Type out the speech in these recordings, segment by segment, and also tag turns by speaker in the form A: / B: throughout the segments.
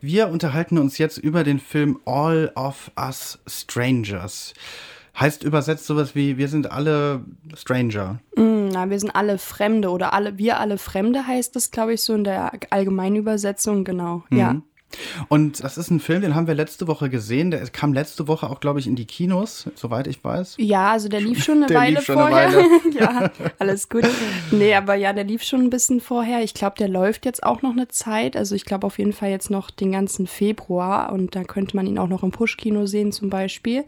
A: Wir unterhalten uns jetzt über den Film All of Us Strangers. Heißt übersetzt sowas wie, wir sind alle Stranger.
B: Mm, na, wir sind alle Fremde oder alle, wir alle Fremde heißt das, glaube ich, so in der allgemeinen Übersetzung, genau. Mhm. Ja.
A: Und das ist ein Film, den haben wir letzte Woche gesehen. Der kam letzte Woche auch, glaube ich, in die Kinos, soweit ich weiß.
B: Ja, also der lief schon eine der Weile schon vorher. Eine Weile. ja, alles gut. Nee, aber ja, der lief schon ein bisschen vorher. Ich glaube, der läuft jetzt auch noch eine Zeit. Also ich glaube auf jeden Fall jetzt noch den ganzen Februar und da könnte man ihn auch noch im Push-Kino sehen zum Beispiel.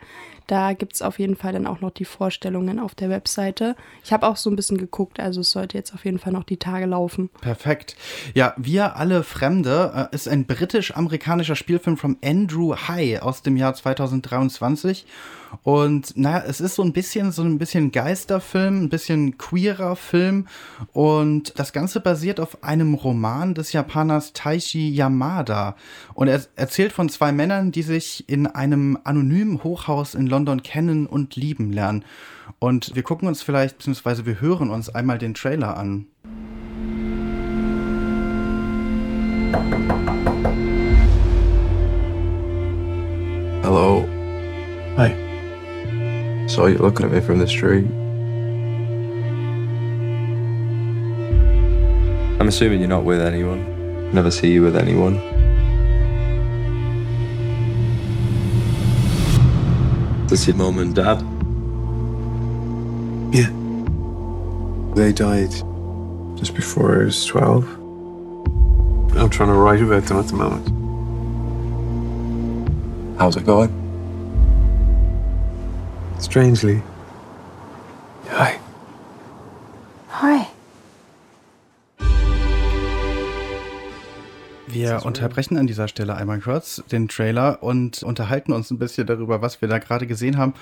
B: Da gibt es auf jeden Fall dann auch noch die Vorstellungen auf der Webseite. Ich habe auch so ein bisschen geguckt, also es sollte jetzt auf jeden Fall noch die Tage laufen.
A: Perfekt. Ja, Wir alle Fremde äh, ist ein britisch-amerikanischer Spielfilm von Andrew High aus dem Jahr 2023. Und naja, es ist so ein bisschen so ein bisschen Geisterfilm, ein bisschen queerer Film. Und das Ganze basiert auf einem Roman des Japaners Taishi Yamada. Und er erzählt von zwei Männern, die sich in einem anonymen Hochhaus in London kennen und lieben lernen. Und wir gucken uns vielleicht, beziehungsweise wir hören uns einmal den Trailer an.
C: Hello.
D: Hi.
C: Saw you looking at me from the street. I'm assuming you're not with anyone. Never see you with anyone. This your mom and dad?
D: Yeah. They died just before I was 12. I'm trying to write about them at the moment.
C: How's it going?
D: Strangely. Hi.
B: Hi.
A: Wir unterbrechen an dieser Stelle einmal kurz den Trailer und unterhalten uns ein bisschen darüber, was wir da gerade gesehen haben.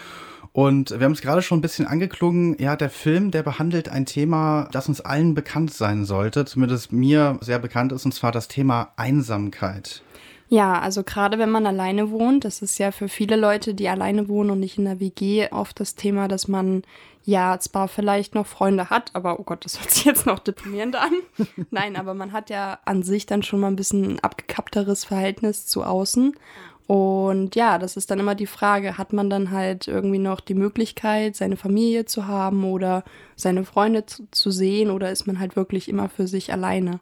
A: Und wir haben es gerade schon ein bisschen angeklungen. Ja, der Film, der behandelt ein Thema, das uns allen bekannt sein sollte, zumindest mir sehr bekannt ist, und zwar das Thema Einsamkeit.
B: Ja, also gerade wenn man alleine wohnt, das ist ja für viele Leute, die alleine wohnen und nicht in der WG, oft das Thema, dass man ja zwar vielleicht noch Freunde hat, aber oh Gott, das hört sich jetzt noch deprimierend an. Nein, aber man hat ja an sich dann schon mal ein bisschen ein abgekappteres Verhältnis zu außen. Und ja, das ist dann immer die Frage, hat man dann halt irgendwie noch die Möglichkeit, seine Familie zu haben oder seine Freunde zu, zu sehen oder ist man halt wirklich immer für sich alleine?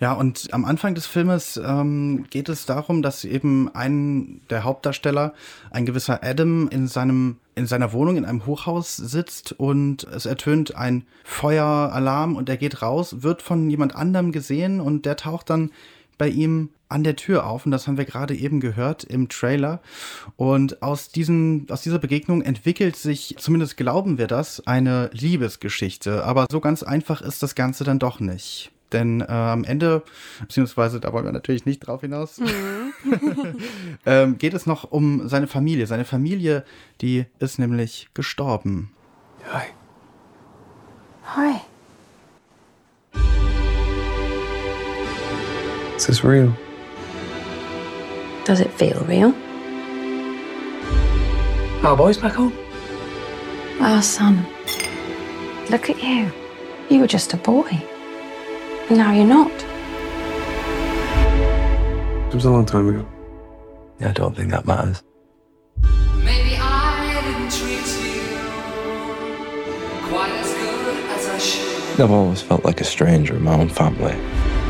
A: Ja, und am Anfang des Filmes ähm, geht es darum, dass eben ein der Hauptdarsteller, ein gewisser Adam, in seinem in seiner Wohnung in einem Hochhaus sitzt und es ertönt ein Feueralarm und er geht raus, wird von jemand anderem gesehen und der taucht dann bei ihm an der Tür auf. Und das haben wir gerade eben gehört im Trailer. Und aus diesen aus dieser Begegnung entwickelt sich zumindest glauben wir das eine Liebesgeschichte, aber so ganz einfach ist das ganze dann doch nicht. Denn äh, am Ende, beziehungsweise da wollen wir natürlich nicht drauf hinaus, mhm. ähm, geht es noch um seine Familie. Seine Familie, die ist nämlich gestorben.
D: Hi.
B: Hi.
D: Is this real?
E: Does it feel real?
D: Our boys back home?
E: Our son. Look at you. You were just a boy. Now you're not.
D: It was a long time ago.
C: Yeah, I don't think that matters.
F: Maybe I didn't treat you quite as good as I should.
C: I've always felt like a stranger in my own family.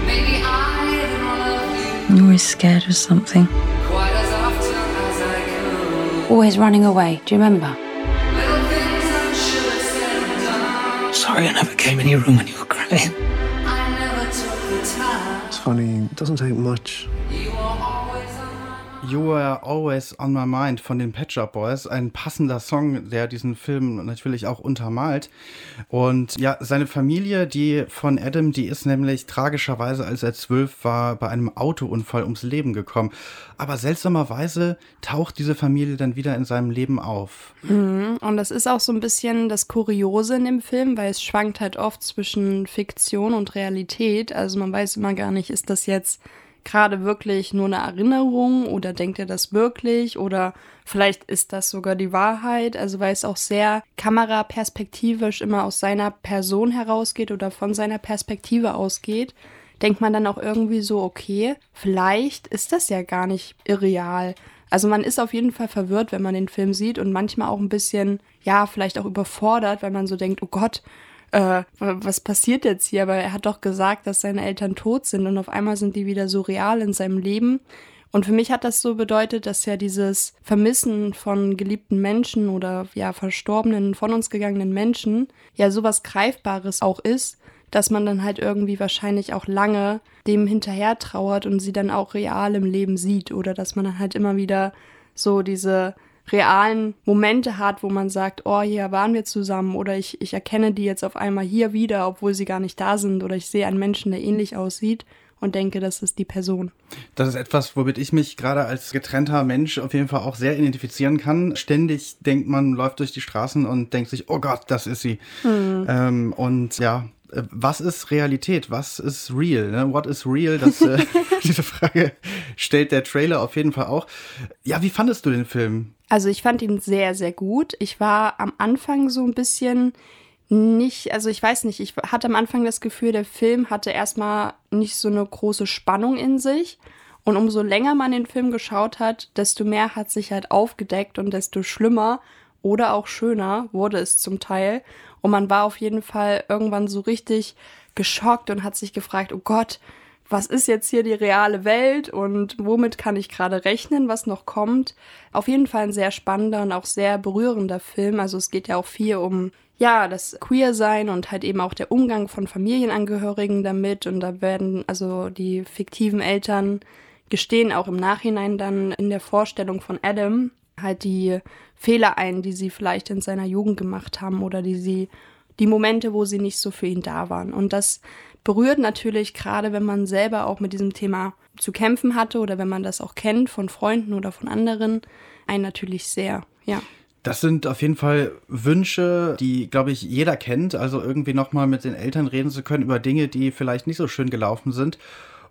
F: Maybe I didn't you
E: You're always scared of something.
F: quite as often as I.
E: Always running away. Do you remember?
F: Little things I should have said and done.
E: Sorry, I never came in your room when you were crying.
D: Funny, it doesn't take much.
F: You Were Always on My
A: Mind von den Pet Shop Boys. Ein passender Song, der diesen Film natürlich auch untermalt. Und ja, seine Familie, die von Adam, die ist nämlich tragischerweise, als er zwölf war, bei einem Autounfall ums Leben gekommen. Aber seltsamerweise taucht diese Familie dann wieder in seinem Leben auf.
B: Mhm. Und das ist auch so ein bisschen das Kuriose in dem Film, weil es schwankt halt oft zwischen Fiktion und Realität. Also man weiß immer gar nicht, ist das jetzt gerade wirklich nur eine Erinnerung oder denkt er das wirklich oder vielleicht ist das sogar die Wahrheit. Also weil es auch sehr kameraperspektivisch immer aus seiner Person herausgeht oder von seiner Perspektive ausgeht. denkt man dann auch irgendwie so, okay, vielleicht ist das ja gar nicht irreal. Also man ist auf jeden Fall verwirrt, wenn man den Film sieht und manchmal auch ein bisschen, ja, vielleicht auch überfordert, weil man so denkt, oh Gott, äh, was passiert jetzt hier? Aber er hat doch gesagt, dass seine Eltern tot sind und auf einmal sind die wieder so real in seinem Leben. Und für mich hat das so bedeutet, dass ja dieses Vermissen von geliebten Menschen oder ja verstorbenen, von uns gegangenen Menschen ja sowas Greifbares auch ist, dass man dann halt irgendwie wahrscheinlich auch lange dem hinterher trauert und sie dann auch real im Leben sieht oder dass man dann halt immer wieder so diese realen Momente hat, wo man sagt, oh, hier waren wir zusammen oder ich, ich erkenne die jetzt auf einmal hier wieder, obwohl sie gar nicht da sind oder ich sehe einen Menschen, der ähnlich aussieht und denke, das ist die Person.
A: Das ist etwas, womit ich mich gerade als getrennter Mensch auf jeden Fall auch sehr identifizieren kann. Ständig denkt man, läuft durch die Straßen und denkt sich, oh Gott, das ist sie. Mhm. Ähm, und ja, was ist Realität? Was ist real? Ne? What is real? Das, äh, diese Frage stellt der Trailer auf jeden Fall auch. Ja, wie fandest du den Film?
B: Also ich fand ihn sehr, sehr gut. Ich war am Anfang so ein bisschen nicht, also ich weiß nicht, ich hatte am Anfang das Gefühl, der Film hatte erstmal nicht so eine große Spannung in sich. Und umso länger man den Film geschaut hat, desto mehr hat sich halt aufgedeckt und desto schlimmer oder auch schöner wurde es zum Teil. Und man war auf jeden Fall irgendwann so richtig geschockt und hat sich gefragt, oh Gott, was ist jetzt hier die reale Welt und womit kann ich gerade rechnen, was noch kommt. Auf jeden Fall ein sehr spannender und auch sehr berührender Film. Also es geht ja auch viel um ja, das Queer-Sein und halt eben auch der Umgang von Familienangehörigen damit. Und da werden also die fiktiven Eltern gestehen auch im Nachhinein dann in der Vorstellung von Adam halt die Fehler ein, die sie vielleicht in seiner Jugend gemacht haben oder die sie, die Momente, wo sie nicht so für ihn da waren. Und das berührt natürlich gerade, wenn man selber auch mit diesem Thema zu kämpfen hatte oder wenn man das auch kennt von Freunden oder von anderen, einen natürlich sehr, ja.
A: Das sind auf jeden Fall Wünsche, die, glaube ich, jeder kennt. Also irgendwie nochmal mit den Eltern reden zu können über Dinge, die vielleicht nicht so schön gelaufen sind.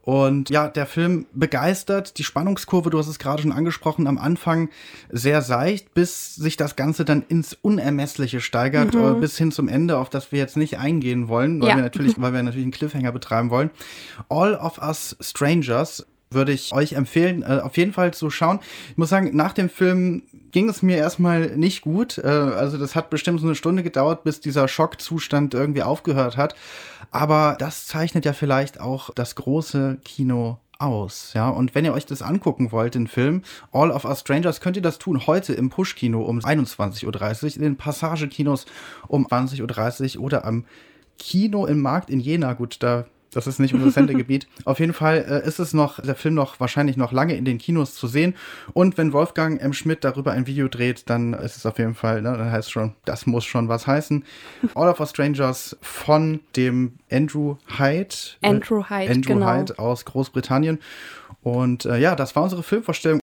A: Und ja, der Film begeistert. Die Spannungskurve, du hast es gerade schon angesprochen, am Anfang sehr seicht, bis sich das Ganze dann ins Unermessliche steigert, mhm. Äh, bis hin zum Ende, auf das wir jetzt nicht eingehen wollen, weil ja. wir natürlich, weil wir natürlich einen Cliffhanger betreiben wollen. All of Us Strangers würde ich euch empfehlen, äh, auf jeden Fall zu schauen. Ich muss sagen, nach dem Film ging es mir erstmal nicht gut. Äh, also das hat bestimmt so eine Stunde gedauert, bis dieser Schockzustand irgendwie aufgehört hat. Aber das zeichnet ja vielleicht auch das große Kino aus, ja. Und wenn ihr euch das angucken wollt, den Film All of Us Strangers, könnt ihr das tun heute im Push-Kino um 21.30 Uhr, in den Passagekinos um 20.30 Uhr oder am Kino im Markt in Jena. Gut, da das ist nicht unser Sendegebiet. Auf jeden Fall äh, ist es noch, der Film noch wahrscheinlich noch lange in den Kinos zu sehen. Und wenn Wolfgang M. Schmidt darüber ein Video dreht, dann ist es auf jeden Fall, ne, dann heißt schon, das muss schon was heißen. All of Us Strangers von dem Andrew Hyde.
B: Andrew Hyde,
A: Andrew
B: genau.
A: Hyde aus Großbritannien. Und äh, ja, das war unsere Filmvorstellung